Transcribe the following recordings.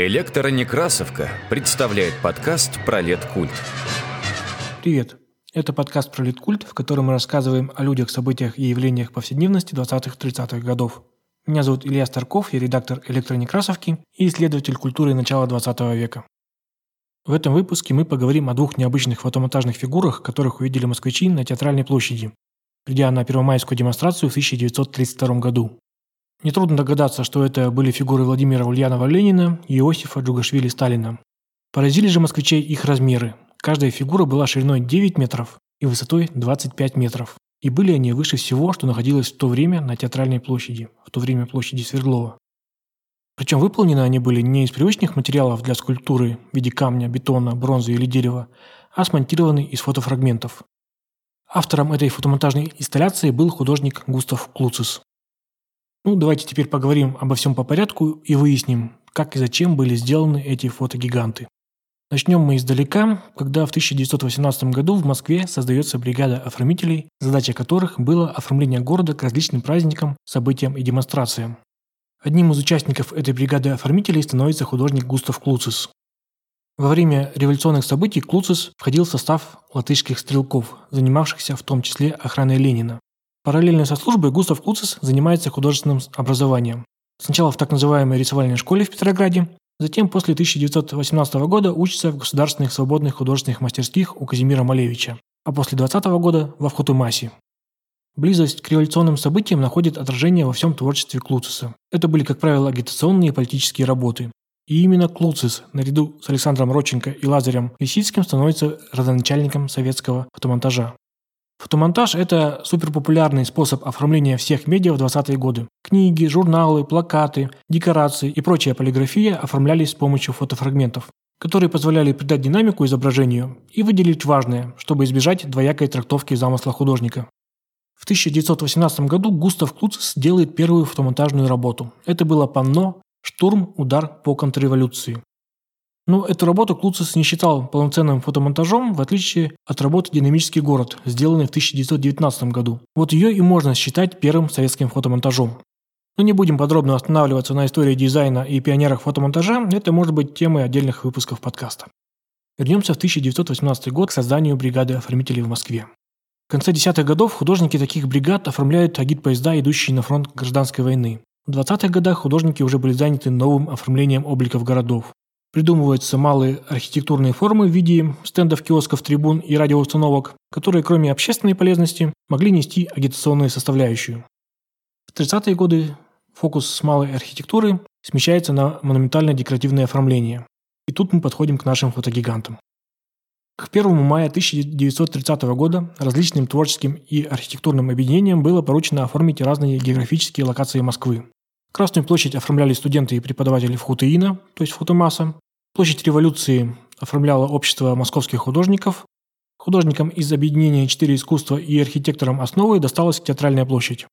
Электронекрасовка представляет подкаст про лет-культ. Привет! Это подкаст про литкульт, в котором мы рассказываем о людях, событиях и явлениях повседневности 20-30-х годов. Меня зовут Илья Старков, я редактор электронекрасовки и исследователь культуры начала 20 века. В этом выпуске мы поговорим о двух необычных фотомонтажных фигурах, которых увидели москвичи на Театральной площади, придя на первомайскую демонстрацию в 1932 году. Нетрудно догадаться, что это были фигуры Владимира Ульянова-Ленина и Иосифа Джугашвили-Сталина. Поразили же москвичей их размеры. Каждая фигура была шириной 9 метров и высотой 25 метров. И были они выше всего, что находилось в то время на Театральной площади, в то время площади Свердлова. Причем выполнены они были не из привычных материалов для скульптуры в виде камня, бетона, бронзы или дерева, а смонтированы из фотофрагментов. Автором этой фотомонтажной инсталляции был художник Густав Клуцис. Ну, давайте теперь поговорим обо всем по порядку и выясним, как и зачем были сделаны эти фотогиганты. Начнем мы издалека, когда в 1918 году в Москве создается бригада оформителей, задача которых было оформление города к различным праздникам, событиям и демонстрациям. Одним из участников этой бригады оформителей становится художник Густав Клуцис. Во время революционных событий Клуцис входил в состав латышских стрелков, занимавшихся в том числе охраной Ленина. Параллельно со службой Густав Клуцис занимается художественным образованием. Сначала в так называемой рисовальной школе в Петрограде, затем после 1918 года учится в государственных свободных художественных мастерских у Казимира Малевича, а после 20 года во Вхотумасе. Близость к революционным событиям находит отражение во всем творчестве Клуциса. Это были, как правило, агитационные и политические работы. И именно Клуцис, наряду с Александром Родченко и Лазарем Лисицким, становится родоначальником советского фотомонтажа. Фотомонтаж – это суперпопулярный способ оформления всех медиа в 20-е годы. Книги, журналы, плакаты, декорации и прочая полиграфия оформлялись с помощью фотофрагментов, которые позволяли придать динамику изображению и выделить важное, чтобы избежать двоякой трактовки замысла художника. В 1918 году Густав Клуцис делает первую фотомонтажную работу. Это было панно «Штурм. Удар по контрреволюции». Но эту работу Клуцис не считал полноценным фотомонтажом, в отличие от работы «Динамический город», сделанной в 1919 году. Вот ее и можно считать первым советским фотомонтажом. Но не будем подробно останавливаться на истории дизайна и пионерах фотомонтажа, это может быть темой отдельных выпусков подкаста. Вернемся в 1918 год к созданию бригады оформителей в Москве. В конце десятых годов художники таких бригад оформляют агит-поезда, идущие на фронт гражданской войны. В 20-х годах художники уже были заняты новым оформлением обликов городов. Придумываются малые архитектурные формы в виде стендов, киосков, трибун и радиоустановок, которые кроме общественной полезности могли нести агитационную составляющую. В 30-е годы фокус с малой архитектуры смещается на монументально-декоративное оформление. И тут мы подходим к нашим фотогигантам. К 1 мая 1930 года различным творческим и архитектурным объединениям было поручено оформить разные географические локации Москвы. Красную площадь оформляли студенты и преподаватели Фхутеина, то есть Фхутемаса. Площадь революции оформляла общество московских художников. Художникам из объединения «Четыре искусства» и архитекторам основы досталась Театральная площадь.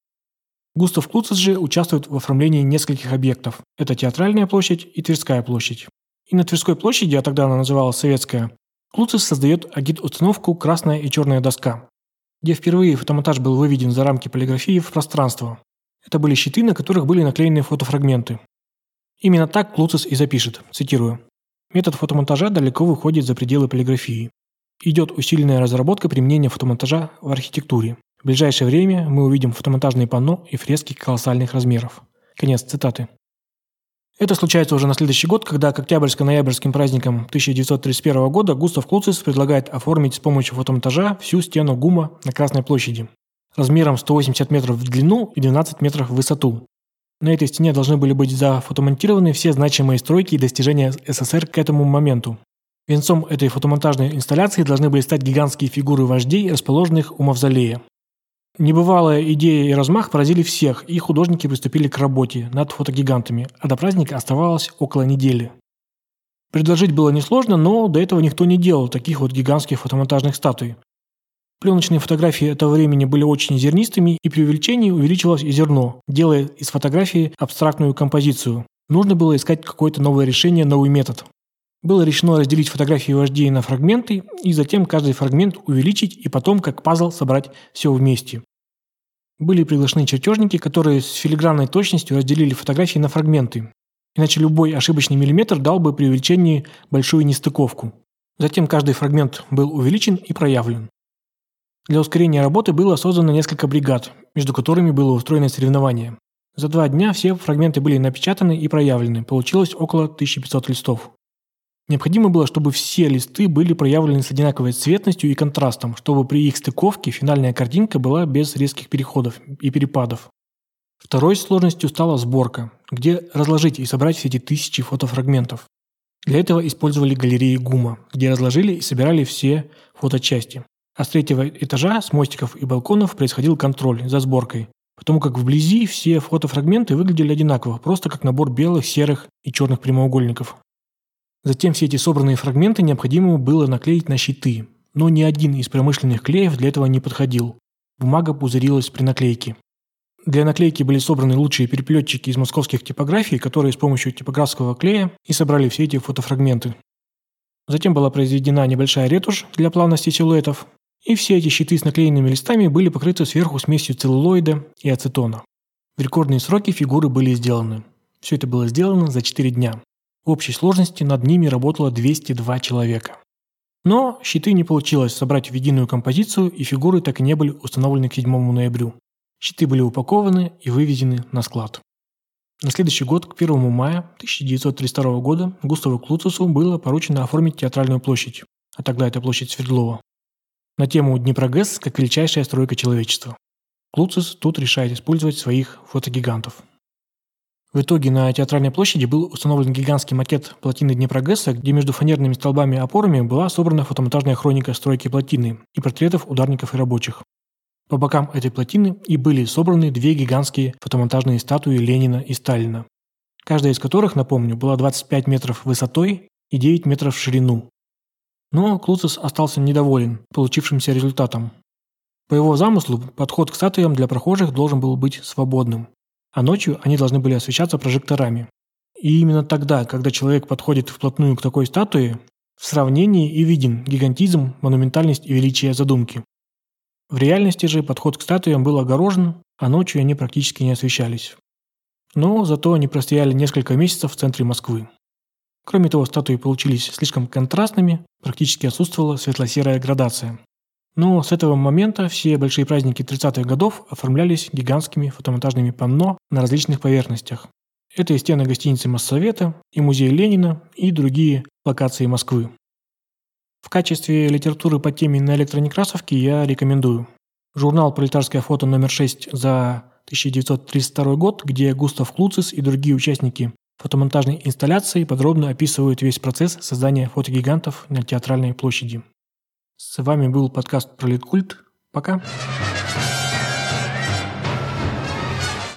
Густав Клуцис же участвует в оформлении нескольких объектов. Это Театральная площадь и Тверская площадь. И на Тверской площади, а тогда она называлась Советская, Клуцис создает агит-установку «Красная и черная доска», где впервые фотомонтаж был выведен за рамки полиграфии в пространство. Это были щиты, на которых были наклеены фотофрагменты. Именно так Клуцис и запишет, цитирую. Метод фотомонтажа далеко выходит за пределы полиграфии. Идет усиленная разработка применения фотомонтажа в архитектуре. В ближайшее время мы увидим фотомонтажные панно и фрески колоссальных размеров. Конец цитаты. Это случается уже на следующий год, когда к октябрьско-ноябрьским праздникам 1931 года Густав Клуцис предлагает оформить с помощью фотомонтажа всю стену ГУМа на Красной площади размером 180 метров в длину и 12 метров в высоту. На этой стене должны были быть зафотомонтированы все значимые стройки и достижения СССР к этому моменту. Венцом этой фотомонтажной инсталляции должны были стать гигантские фигуры вождей, расположенных у мавзолея. Небывалая идея и размах поразили всех, и художники приступили к работе над фотогигантами, а до праздника оставалось около недели. Предложить было несложно, но до этого никто не делал таких вот гигантских фотомонтажных статуй. Пленочные фотографии этого времени были очень зернистыми, и при увеличении увеличивалось и зерно, делая из фотографии абстрактную композицию. Нужно было искать какое-то новое решение, новый метод. Было решено разделить фотографии вождей на фрагменты и затем каждый фрагмент увеличить и потом, как пазл, собрать все вместе. Были приглашены чертежники, которые с филигранной точностью разделили фотографии на фрагменты. Иначе любой ошибочный миллиметр дал бы при увеличении большую нестыковку. Затем каждый фрагмент был увеличен и проявлен. Для ускорения работы было создано несколько бригад, между которыми было устроено соревнование. За два дня все фрагменты были напечатаны и проявлены, получилось около 1500 листов. Необходимо было, чтобы все листы были проявлены с одинаковой цветностью и контрастом, чтобы при их стыковке финальная картинка была без резких переходов и перепадов. Второй сложностью стала сборка, где разложить и собрать все эти тысячи фотофрагментов. Для этого использовали галереи ГУМа, где разложили и собирали все фоточасти. А с третьего этажа, с мостиков и балконов происходил контроль за сборкой, потому как вблизи все фотофрагменты выглядели одинаково, просто как набор белых, серых и черных прямоугольников. Затем все эти собранные фрагменты необходимо было наклеить на щиты, но ни один из промышленных клеев для этого не подходил. Бумага пузырилась при наклейке. Для наклейки были собраны лучшие переплетчики из московских типографий, которые с помощью типографского клея и собрали все эти фотофрагменты. Затем была произведена небольшая ретушь для плавности силуэтов, и все эти щиты с наклеенными листами были покрыты сверху смесью целлулоида и ацетона. В рекордные сроки фигуры были сделаны. Все это было сделано за 4 дня. В общей сложности над ними работало 202 человека. Но щиты не получилось собрать в единую композицию, и фигуры так и не были установлены к 7 ноябрю. Щиты были упакованы и вывезены на склад. На следующий год, к 1 мая 1932 года, Густаву Клуцесу было поручено оформить театральную площадь, а тогда это площадь Свердлова, на тему Днепрогэс как величайшая стройка человечества. Клуцес тут решает использовать своих фотогигантов – в итоге на Театральной площади был установлен гигантский макет плотины Днепрогресса, где между фанерными столбами и опорами была собрана фотомонтажная хроника стройки плотины и портретов ударников и рабочих. По бокам этой плотины и были собраны две гигантские фотомонтажные статуи Ленина и Сталина, каждая из которых, напомню, была 25 метров высотой и 9 метров в ширину. Но Клуцес остался недоволен получившимся результатом. По его замыслу, подход к статуям для прохожих должен был быть свободным а ночью они должны были освещаться прожекторами. И именно тогда, когда человек подходит вплотную к такой статуе, в сравнении и виден гигантизм, монументальность и величие задумки. В реальности же подход к статуям был огорожен, а ночью они практически не освещались. Но зато они простояли несколько месяцев в центре Москвы. Кроме того, статуи получились слишком контрастными, практически отсутствовала светло-серая градация. Но с этого момента все большие праздники 30-х годов оформлялись гигантскими фотомонтажными панно на различных поверхностях. Это и стены гостиницы Моссовета, и музей Ленина, и другие локации Москвы. В качестве литературы по теме на электронекрасовке я рекомендую журнал «Пролетарское фото» номер 6 за 1932 год, где Густав Клуцис и другие участники фотомонтажной инсталляции подробно описывают весь процесс создания фотогигантов на театральной площади. С вами был подкаст Пролеткульт. Пока.